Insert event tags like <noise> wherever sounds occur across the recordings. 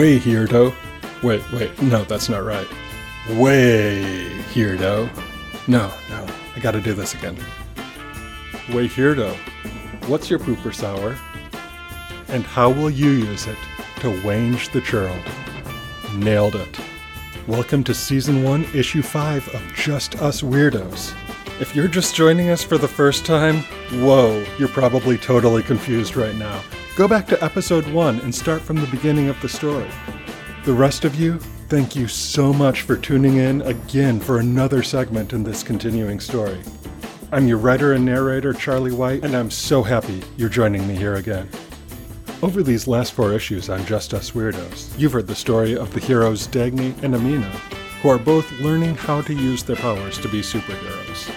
Way Heardo. Wait, wait, no, that's not right. Way Heardo. No, no, I gotta do this again. Way Heardo. What's your pooper sour? And how will you use it to wange the churl? Nailed it. Welcome to Season 1, Issue 5 of Just Us Weirdos. If you're just joining us for the first time, whoa, you're probably totally confused right now. Go back to Episode 1 and start from the beginning of the story. The rest of you, thank you so much for tuning in again for another segment in this continuing story. I'm your writer and narrator, Charlie White, and I'm so happy you're joining me here again. Over these last four issues on Just Us Weirdos, you've heard the story of the heroes Dagny and Amina, who are both learning how to use their powers to be superheroes.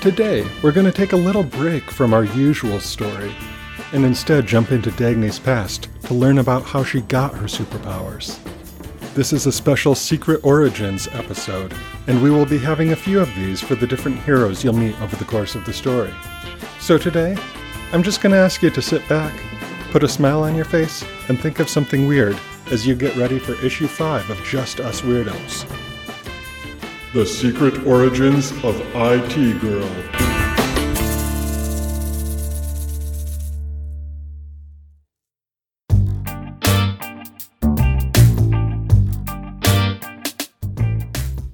Today, we're going to take a little break from our usual story and instead jump into Dagny's past to learn about how she got her superpowers. This is a special Secret Origins episode, and we will be having a few of these for the different heroes you'll meet over the course of the story. So today, I'm just going to ask you to sit back, put a smile on your face, and think of something weird as you get ready for issue 5 of Just Us Weirdos. The Secret Origins of IT Girl.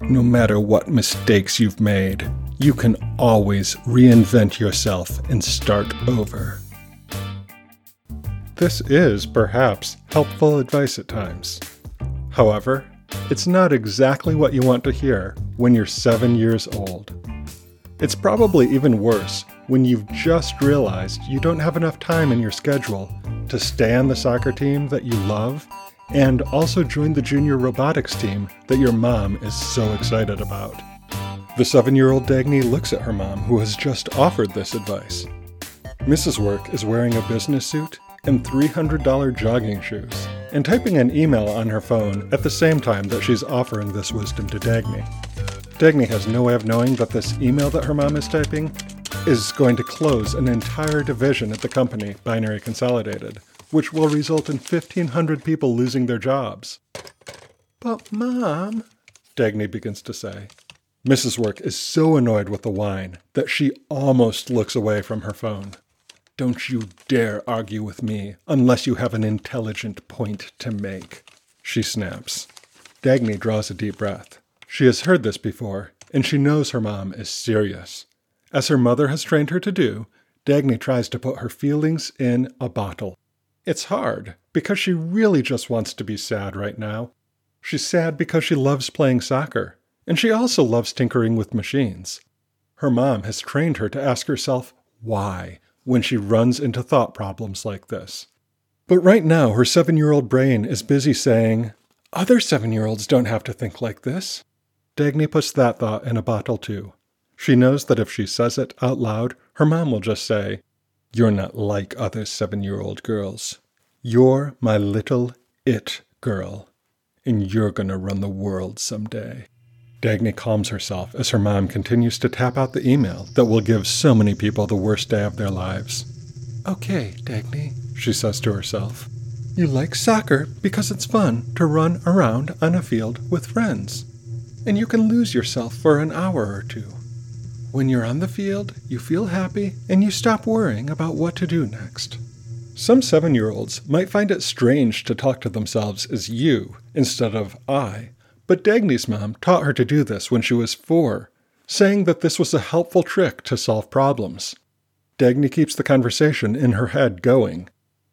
No matter what mistakes you've made, you can always reinvent yourself and start over. This is, perhaps, helpful advice at times. However, it's not exactly what you want to hear when you're seven years old. It's probably even worse when you've just realized you don't have enough time in your schedule to stay on the soccer team that you love and also join the junior robotics team that your mom is so excited about. The seven year old Dagny looks at her mom, who has just offered this advice. Mrs. Work is wearing a business suit and $300 jogging shoes, and typing an email on her phone at the same time that she's offering this wisdom to Dagny. Dagny has no way of knowing that this email that her mom is typing is going to close an entire division at the company, Binary Consolidated, which will result in 1,500 people losing their jobs. But, Mom, Dagny begins to say. Mrs. Work is so annoyed with the wine that she almost looks away from her phone. Don't you dare argue with me unless you have an intelligent point to make, she snaps. Dagny draws a deep breath. She has heard this before, and she knows her mom is serious. As her mother has trained her to do, Dagny tries to put her feelings in a bottle. It's hard, because she really just wants to be sad right now. She's sad because she loves playing soccer, and she also loves tinkering with machines. Her mom has trained her to ask herself why when she runs into thought problems like this. But right now, her seven year old brain is busy saying, Other seven year olds don't have to think like this. Dagny puts that thought in a bottle too. She knows that if she says it out loud, her mom will just say, You're not like other seven year old girls. You're my little it girl, and you're gonna run the world someday. Dagny calms herself as her mom continues to tap out the email that will give so many people the worst day of their lives. Okay, Dagny, she says to herself. You like soccer because it's fun to run around on a field with friends, and you can lose yourself for an hour or two. When you're on the field, you feel happy and you stop worrying about what to do next. Some seven year olds might find it strange to talk to themselves as you instead of I, but Dagny's mom taught her to do this when she was four, saying that this was a helpful trick to solve problems. Dagny keeps the conversation in her head going.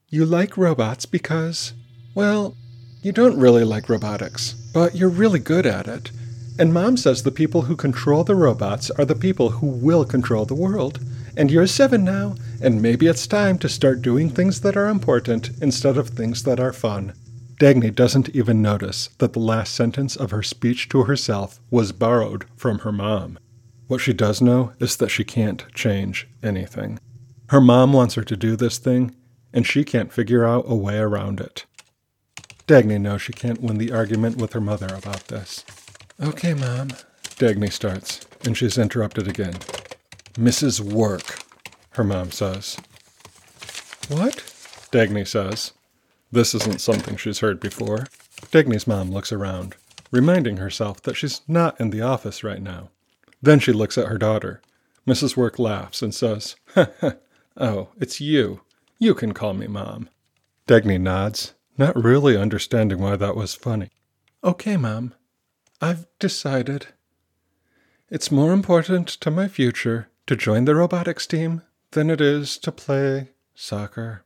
You like robots because, well, you don't really like robotics, but you're really good at it. And mom says the people who control the robots are the people who will control the world. And you're seven now, and maybe it's time to start doing things that are important instead of things that are fun. Dagny doesn't even notice that the last sentence of her speech to herself was borrowed from her mom. What she does know is that she can't change anything. Her mom wants her to do this thing, and she can't figure out a way around it. Dagny knows she can't win the argument with her mother about this. Okay, Mom, Dagny starts, and she's interrupted again. Mrs. Work, her mom says. What? Dagny says. This isn't something she's heard before. Dagny's mom looks around, reminding herself that she's not in the office right now. Then she looks at her daughter. Mrs. Work laughs and says, <laughs> Oh, it's you. You can call me Mom. Dagny nods, not really understanding why that was funny. Okay, Mom. I've decided. It's more important to my future to join the robotics team than it is to play soccer.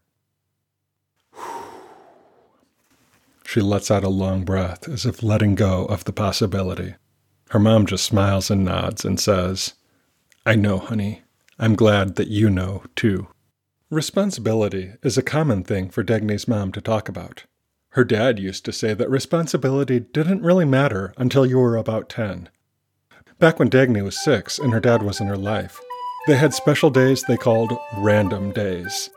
She lets out a long breath as if letting go of the possibility. Her mom just smiles and nods and says, I know, honey. I'm glad that you know, too. Responsibility is a common thing for Dagny's mom to talk about. Her dad used to say that responsibility didn't really matter until you were about 10. Back when Dagny was six and her dad was in her life, they had special days they called random days.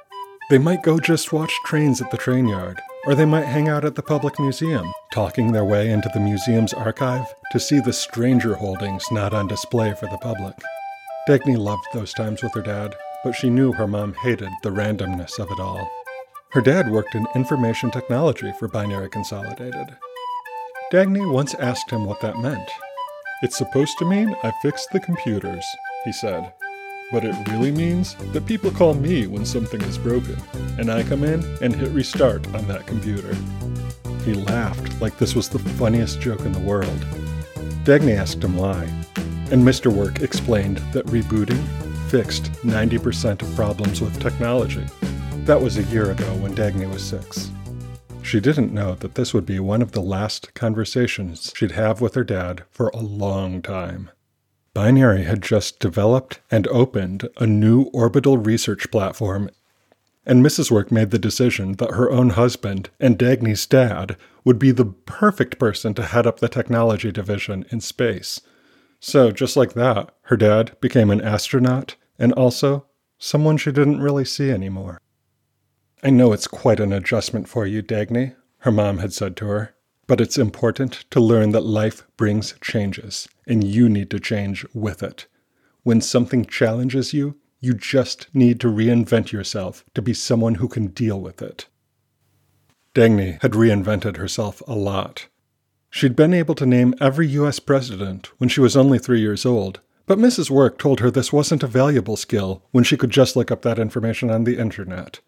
They might go just watch trains at the train yard, or they might hang out at the public museum, talking their way into the museum's archive to see the stranger holdings not on display for the public. Dagny loved those times with her dad, but she knew her mom hated the randomness of it all. Her dad worked in information technology for Binary Consolidated. Dagny once asked him what that meant. It's supposed to mean I fixed the computers, he said. But it really means that people call me when something is broken, and I come in and hit restart on that computer. He laughed like this was the funniest joke in the world. Dagny asked him why, and Mr. Work explained that rebooting fixed 90% of problems with technology. That was a year ago when Dagny was six. She didn't know that this would be one of the last conversations she'd have with her dad for a long time. Binary had just developed and opened a new orbital research platform, and Mrs. Work made the decision that her own husband and Dagny's dad would be the perfect person to head up the technology division in space. So, just like that, her dad became an astronaut and also someone she didn't really see anymore. I know it's quite an adjustment for you, Dagny, her mom had said to her, but it's important to learn that life brings changes, and you need to change with it. When something challenges you, you just need to reinvent yourself to be someone who can deal with it. Dagny had reinvented herself a lot. She'd been able to name every US president when she was only three years old, but Mrs. Work told her this wasn't a valuable skill when she could just look up that information on the internet.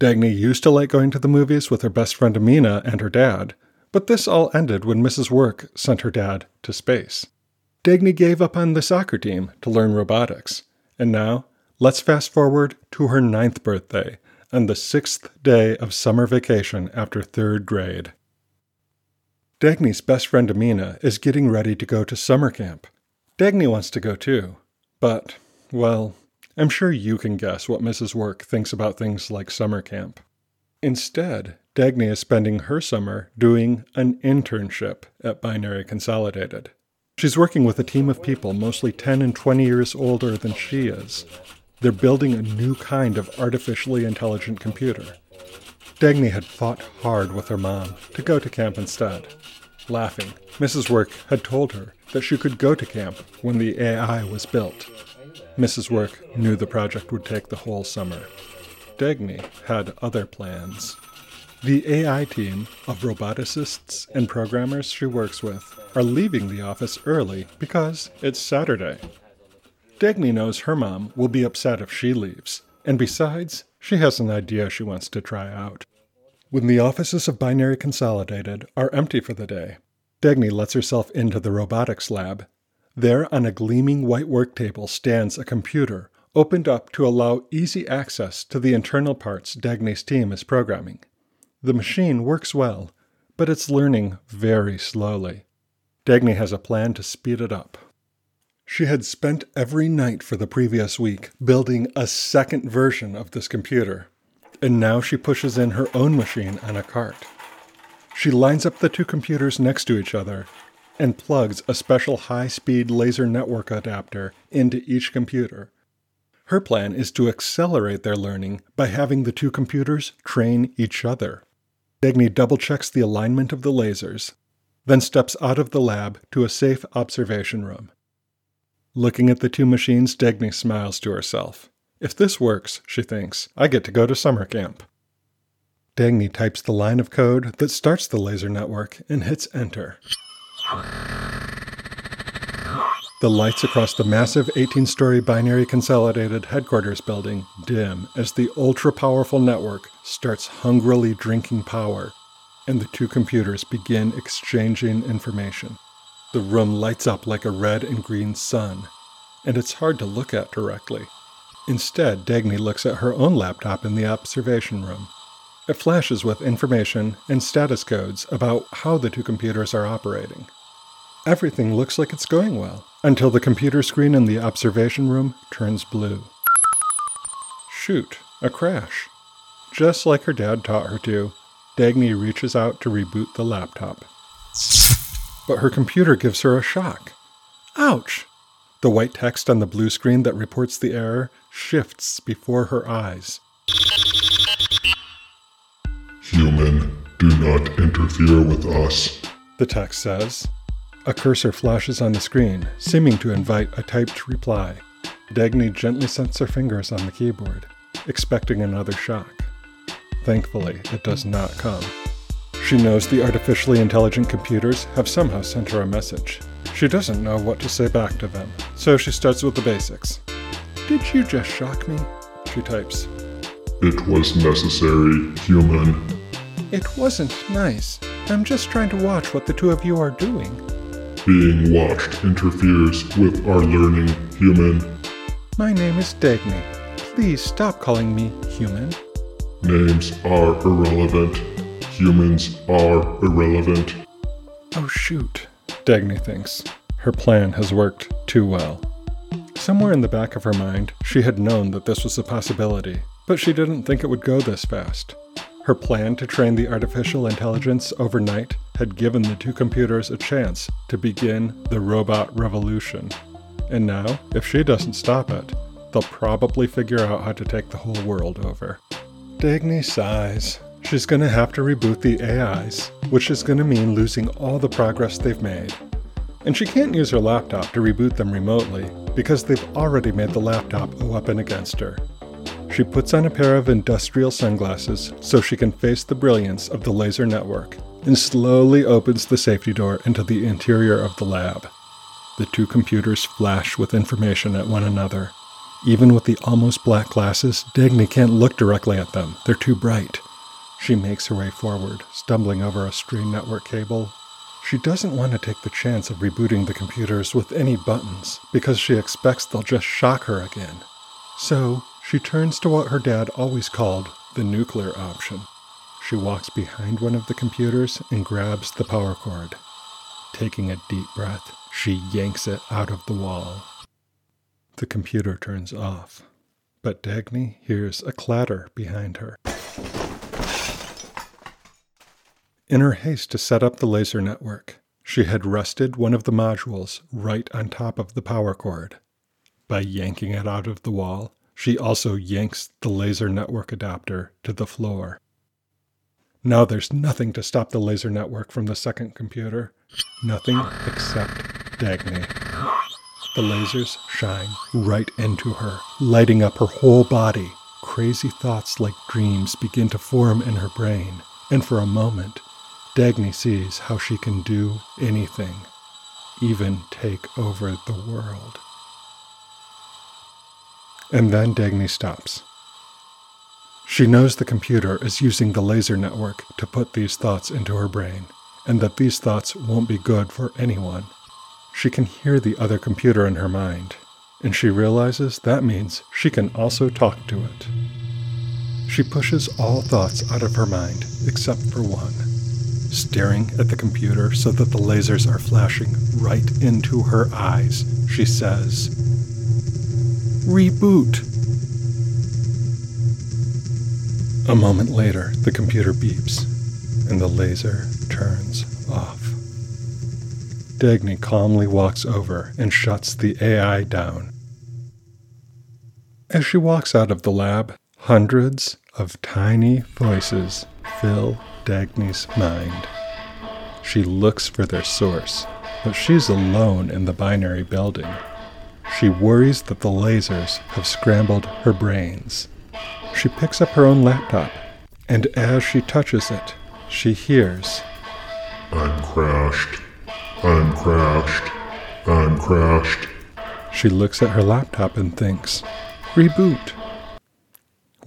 Dagny used to like going to the movies with her best friend Amina and her dad, but this all ended when Mrs. Work sent her dad to space. Dagny gave up on the soccer team to learn robotics, and now let's fast forward to her ninth birthday and the sixth day of summer vacation after third grade. Dagny's best friend Amina is getting ready to go to summer camp, Dagny wants to go too, but, well, I'm sure you can guess what Mrs. Work thinks about things like summer camp. Instead, Dagny is spending her summer doing an internship at Binary Consolidated. She's working with a team of people mostly 10 and 20 years older than she is. They're building a new kind of artificially intelligent computer. Dagny had fought hard with her mom to go to camp instead. Laughing, Mrs. Work had told her that she could go to camp when the AI was built. Mrs. Work knew the project would take the whole summer. Dagny had other plans. The AI team of roboticists and programmers she works with are leaving the office early because it's Saturday. Dagny knows her mom will be upset if she leaves, and besides, she has an idea she wants to try out. When the offices of Binary Consolidated are empty for the day, Dagny lets herself into the robotics lab. There, on a gleaming white work table, stands a computer opened up to allow easy access to the internal parts Dagny's team is programming. The machine works well, but it's learning very slowly. Dagny has a plan to speed it up. She had spent every night for the previous week building a second version of this computer and now she pushes in her own machine on a cart. She lines up the two computers next to each other and plugs a special high speed laser network adapter into each computer. Her plan is to accelerate their learning by having the two computers train each other. Dagny double checks the alignment of the lasers, then steps out of the lab to a safe observation room. Looking at the two machines, Dagny smiles to herself. If this works, she thinks, I get to go to summer camp. Dagny types the line of code that starts the laser network and hits enter. The lights across the massive 18 story binary consolidated headquarters building dim as the ultra powerful network starts hungrily drinking power, and the two computers begin exchanging information. The room lights up like a red and green sun, and it's hard to look at directly. Instead, Dagny looks at her own laptop in the observation room. It flashes with information and status codes about how the two computers are operating. Everything looks like it's going well until the computer screen in the observation room turns blue. Shoot, a crash. Just like her dad taught her to, Dagny reaches out to reboot the laptop. But her computer gives her a shock. Ouch! The white text on the blue screen that reports the error shifts before her eyes. Human, do not interfere with us, the text says. A cursor flashes on the screen, seeming to invite a typed reply. Dagny gently sets her fingers on the keyboard, expecting another shock. Thankfully, it does not come. She knows the artificially intelligent computers have somehow sent her a message. She doesn't know what to say back to them, so she starts with the basics. Did you just shock me? She types. It was necessary, human. It wasn't nice. I'm just trying to watch what the two of you are doing. Being watched interferes with our learning, human. My name is Dagny. Please stop calling me human. Names are irrelevant. Humans are irrelevant. Oh shoot, Dagny thinks. Her plan has worked too well. Somewhere in the back of her mind, she had known that this was a possibility, but she didn't think it would go this fast. Her plan to train the artificial intelligence overnight had given the two computers a chance to begin the robot revolution. And now, if she doesn't stop it, they'll probably figure out how to take the whole world over. Dagny sighs. She's to have to reboot the AIs, which is to mean losing all the progress they've made. And she can't use her laptop to reboot them remotely because they've already made the laptop a weapon against her. She puts on a pair of industrial sunglasses so she can face the brilliance of the laser network and slowly opens the safety door into the interior of the lab. The two computers flash with information at one another. Even with the almost black glasses, Dagny can't look directly at them, they're too bright. She makes her way forward, stumbling over a stray network cable. She doesn't want to take the chance of rebooting the computers with any buttons because she expects they'll just shock her again. So, she turns to what her dad always called the nuclear option. She walks behind one of the computers and grabs the power cord. Taking a deep breath, she yanks it out of the wall. The computer turns off, but Dagny hears a clatter behind her. In her haste to set up the laser network, she had rested one of the modules right on top of the power cord. By yanking it out of the wall, she also yanks the laser network adapter to the floor. Now there's nothing to stop the laser network from the second computer. Nothing except Dagny. The lasers shine right into her, lighting up her whole body. Crazy thoughts like dreams begin to form in her brain, and for a moment, Dagny sees how she can do anything, even take over the world. And then Dagny stops. She knows the computer is using the laser network to put these thoughts into her brain, and that these thoughts won't be good for anyone. She can hear the other computer in her mind, and she realizes that means she can also talk to it. She pushes all thoughts out of her mind except for one. Staring at the computer so that the lasers are flashing right into her eyes, she says, Reboot. A moment later, the computer beeps and the laser turns off. Dagny calmly walks over and shuts the AI down. As she walks out of the lab, hundreds of tiny voices fill Dagny's mind. She looks for their source, but she's alone in the binary building. She worries that the lasers have scrambled her brains. She picks up her own laptop, And as she touches it, she hears, I'm crashed. I'm crashed. I'm crashed. She looks at her laptop and thinks, Reboot.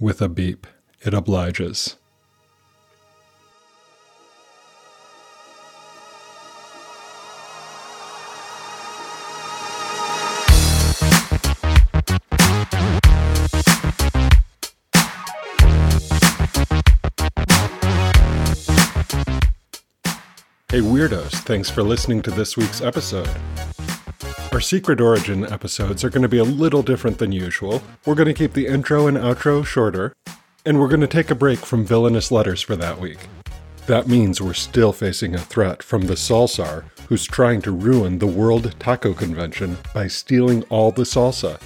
With a beep, it obliges. Weirdos, thanks for listening to this week's episode. Our Secret Origin episodes are going to be a little different than usual. We're going to keep the intro and outro shorter, and we're going to take a break from villainous letters for that week. That means we're still facing a threat from the Salsar, who's trying to ruin the World Taco Convention by stealing all the salsa.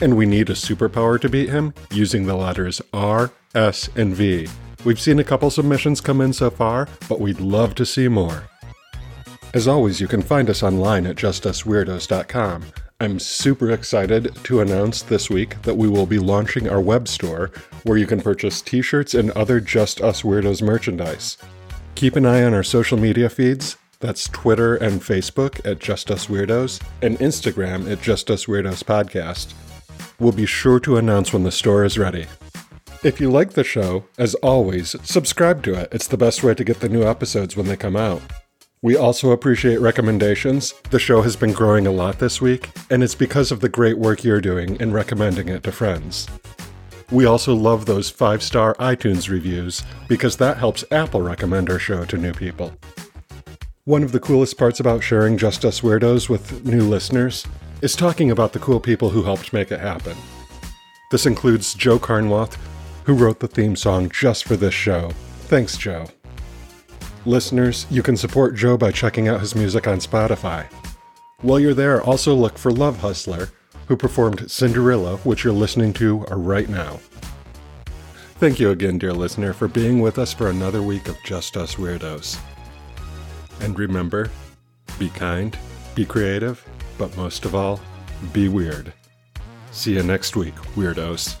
And we need a superpower to beat him using the letters R, S, and V. We've seen a couple submissions come in so far, but we'd love to see more. As always, you can find us online at justusweirdos.com. I'm super excited to announce this week that we will be launching our web store where you can purchase t shirts and other Just Us Weirdos merchandise. Keep an eye on our social media feeds. That's Twitter and Facebook at Just Us Weirdos and Instagram at Just Us Weirdos Podcast. We'll be sure to announce when the store is ready. If you like the show, as always, subscribe to it. It's the best way to get the new episodes when they come out. We also appreciate recommendations. The show has been growing a lot this week, and it's because of the great work you're doing in recommending it to friends. We also love those five star iTunes reviews because that helps Apple recommend our show to new people. One of the coolest parts about sharing Just Us Weirdos with new listeners is talking about the cool people who helped make it happen. This includes Joe Carnwath, who wrote the theme song just for this show. Thanks, Joe. Listeners, you can support Joe by checking out his music on Spotify. While you're there, also look for Love Hustler, who performed Cinderella, which you're listening to right now. Thank you again, dear listener, for being with us for another week of Just Us Weirdos. And remember, be kind, be creative, but most of all, be weird. See you next week, Weirdos.